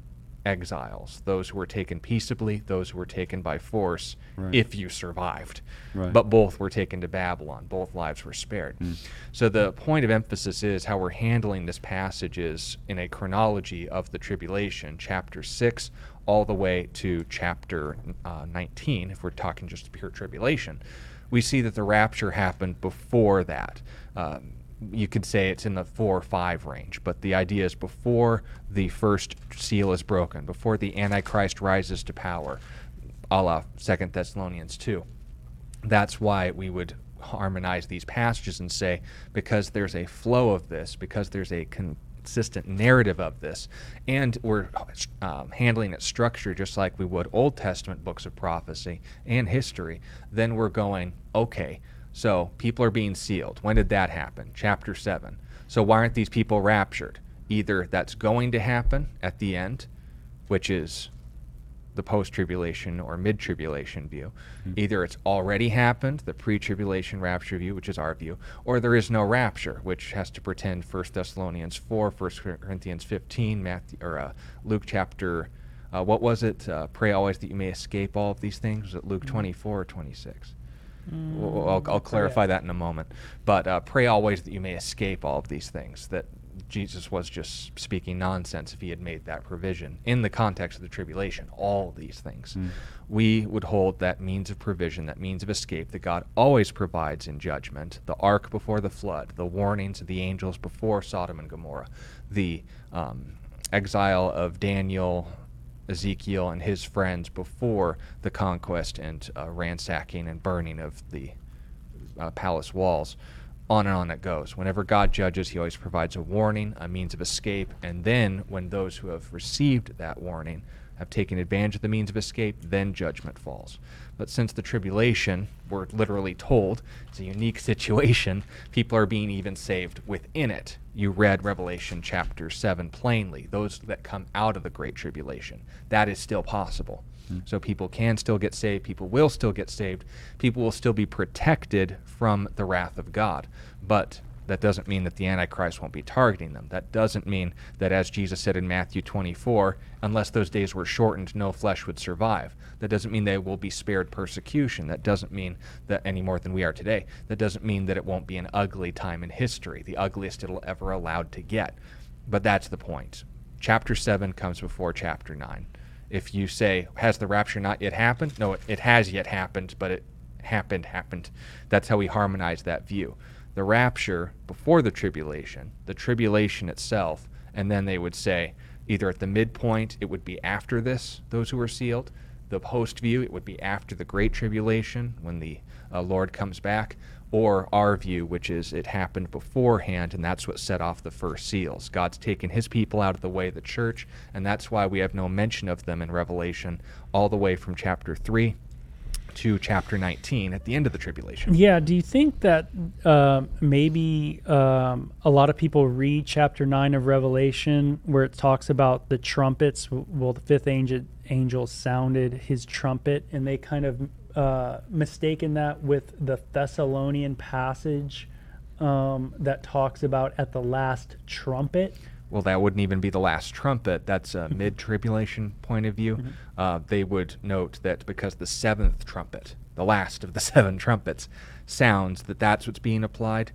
exiles, those who were taken peaceably, those who were taken by force, right. if you survived. Right. But both were taken to Babylon. Both lives were spared. Mm. So the point of emphasis is how we're handling this passage is in a chronology of the tribulation, chapter 6 all the way to chapter uh, 19, if we're talking just pure tribulation. We see that the rapture happened before that. Um, you could say it's in the four or five range, but the idea is before the first seal is broken, before the Antichrist rises to power, a la Second Thessalonians 2. That's why we would harmonize these passages and say, because there's a flow of this, because there's a consistent narrative of this, and we're um, handling it structured just like we would Old Testament books of prophecy and history, then we're going, okay, so people are being sealed. When did that happen? Chapter 7. So why aren't these people raptured? Either that's going to happen at the end, which is the post tribulation or mid tribulation view. Mm-hmm. Either it's already happened, the pre tribulation rapture view, which is our view, or there is no rapture, which has to pretend 1 Thessalonians 4, 1 Corinthians 15, Matthew, or uh, Luke chapter, uh, what was it? Uh, pray always that you may escape all of these things. Was it Luke mm-hmm. 24 or 26? I'll, I'll, clarify that in a moment. But uh, pray always that you may escape all of these things. That Jesus was just speaking nonsense if he had made that provision in the context of the tribulation. All these things. Mm. We would hold that means of provision, that means of escape that God always provides in judgment. The ark before the flood, the warnings of the angels before Sodom and Gomorrah, the um, exile of Daniel Ezekiel and his friends before the conquest and uh, ransacking and burning of the uh, palace walls. On and on it goes. Whenever God judges, he always provides a warning, a means of escape, and then when those who have received that warning have taken advantage of the means of escape, then judgment falls. But since the tribulation, we're literally told, it's a unique *laughs* situation, people are being even saved within it. You read Revelation chapter 7 plainly, those that come out of the Great Tribulation. That is still possible. Hmm. So people can still get saved, people will still get saved, people will still be protected from the wrath of God. But that doesn't mean that the Antichrist won't be targeting them. That doesn't mean that, as Jesus said in Matthew 24, unless those days were shortened, no flesh would survive. That doesn't mean they will be spared persecution. That doesn't mean that any more than we are today. That doesn't mean that it won't be an ugly time in history, the ugliest it'll ever allowed to get. But that's the point. Chapter 7 comes before chapter 9. If you say, has the rapture not yet happened? No, it, it has yet happened, but it happened, happened. That's how we harmonize that view the rapture before the tribulation, the tribulation itself, and then they would say either at the midpoint it would be after this, those who were sealed, the post view it would be after the great tribulation when the uh, Lord comes back, or our view, which is it happened beforehand, and that's what set off the first seals. God's taken his people out of the way, the church, and that's why we have no mention of them in Revelation all the way from chapter 3 to chapter 19 at the end of the tribulation. Yeah. Do you think that uh, maybe um, a lot of people read chapter 9 of Revelation where it talks about the trumpets? Well, the fifth angel, angel sounded his trumpet, and they kind of uh, mistaken that with the Thessalonian passage um, that talks about at the last trumpet well, that wouldn't even be the last trumpet. That's a mm-hmm. mid tribulation point of view. Mm-hmm. Uh, they would note that because the seventh trumpet, the last of the *laughs* seven trumpets, sounds that that's what's being applied.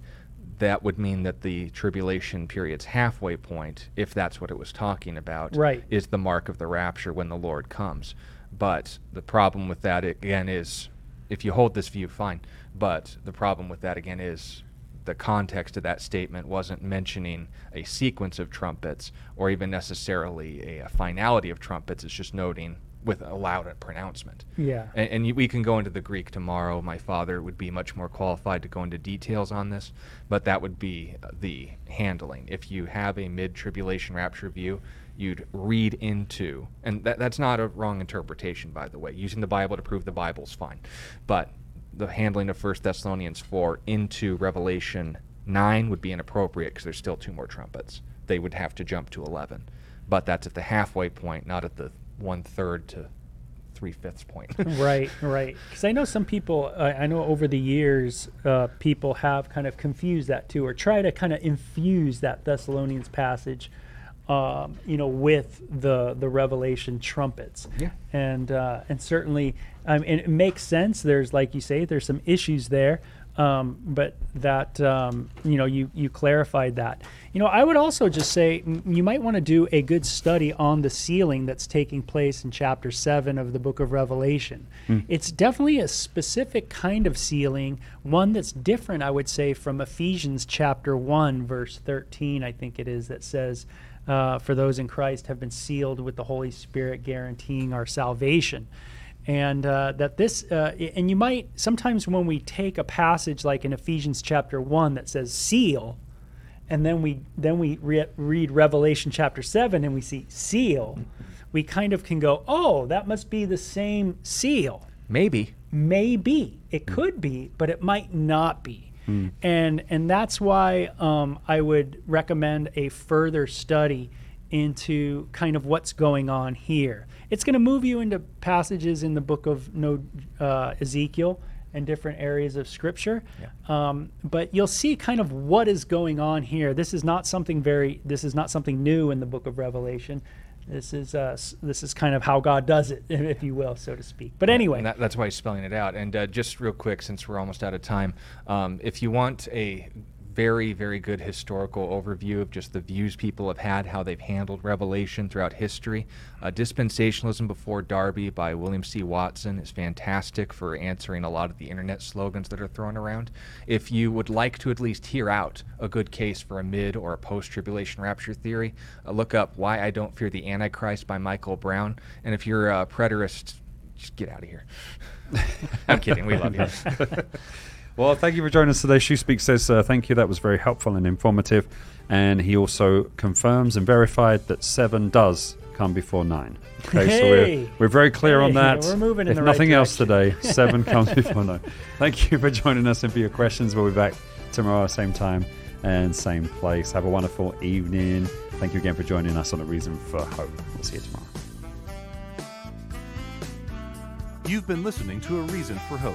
That would mean that the tribulation period's halfway point, if that's what it was talking about, right. is the mark of the rapture when the Lord comes. But the problem with that, again, is if you hold this view, fine. But the problem with that, again, is the context of that statement wasn't mentioning a sequence of trumpets or even necessarily a, a finality of trumpets. It's just noting with a loud pronouncement. Yeah. And, and you, we can go into the Greek tomorrow. My father would be much more qualified to go into details on this, but that would be uh, the handling. If you have a mid tribulation rapture view, you'd read into, and that, that's not a wrong interpretation, by the way. Using the Bible to prove the Bible's fine. But the handling of 1 Thessalonians 4 into Revelation 9 would be inappropriate because there's still two more trumpets. They would have to jump to 11. But that's at the halfway point, not at the one third to three fifths point. *laughs* right, right. Because I know some people, uh, I know over the years, uh, people have kind of confused that too, or try to kind of infuse that Thessalonians passage, um, you know, with the the Revelation trumpets. Yeah. And uh, and certainly, um, and it makes sense. There's like you say, there's some issues there. Um, but that um, you know you you clarified that you know I would also just say you might want to do a good study on the sealing that's taking place in chapter 7 of the book of Revelation it's definitely a specific kind of sealing one that's different I would say from Ephesians chapter 1 verse 13 I think it is that says uh, for those in Christ have been sealed with the Holy Spirit guaranteeing our salvation and uh, that this uh, and you might sometimes when we take a passage like in ephesians chapter 1 that says seal and then we then we re- read revelation chapter 7 and we see seal we kind of can go oh that must be the same seal. Maybe. maybe. It could be but it might not be. And and that's why um, i would recommend a further study into kind of what's going on here. It's going to move you into passages in the book of no uh, ezekiel and different areas of scripture. Um, but you'll see kind of what is going on here. This is not something very this is not something new in the book of revelation. This is uh, this is kind of how god does it *laughs* if you will so to speak. But anyway And that, that's why he's spelling it out. And uh, just real quick, since we're almost out of time, um, if you want a very, very good historical overview of just the views people have had, how they've handled Revelation throughout history, uh, Dispensationalism Before Darby by William C. Watson is fantastic for answering a lot of the internet slogans that are thrown around. If you would like to at least hear out a good case for a mid or a post tribulation rapture theory, uh, look up Why I Don't Fear the Antichrist by Michael Brown. And if you're a preterist, just get out of here. *laughs* I'm kidding. We love you. *laughs* Well, thank you for joining us today. Shoe Speak says uh, thank you. That was very helpful and informative. And he also confirms and verified that seven does come before nine. Okay, so we're, we're very clear on that. we're moving in if the right nothing else today, *laughs* seven comes before nine. Thank you for joining us and for your questions. We'll be back tomorrow, same time and same place. Have a wonderful evening. Thank you again for joining us on A Reason for Hope. We'll see you tomorrow. You've been listening to A Reason for Hope.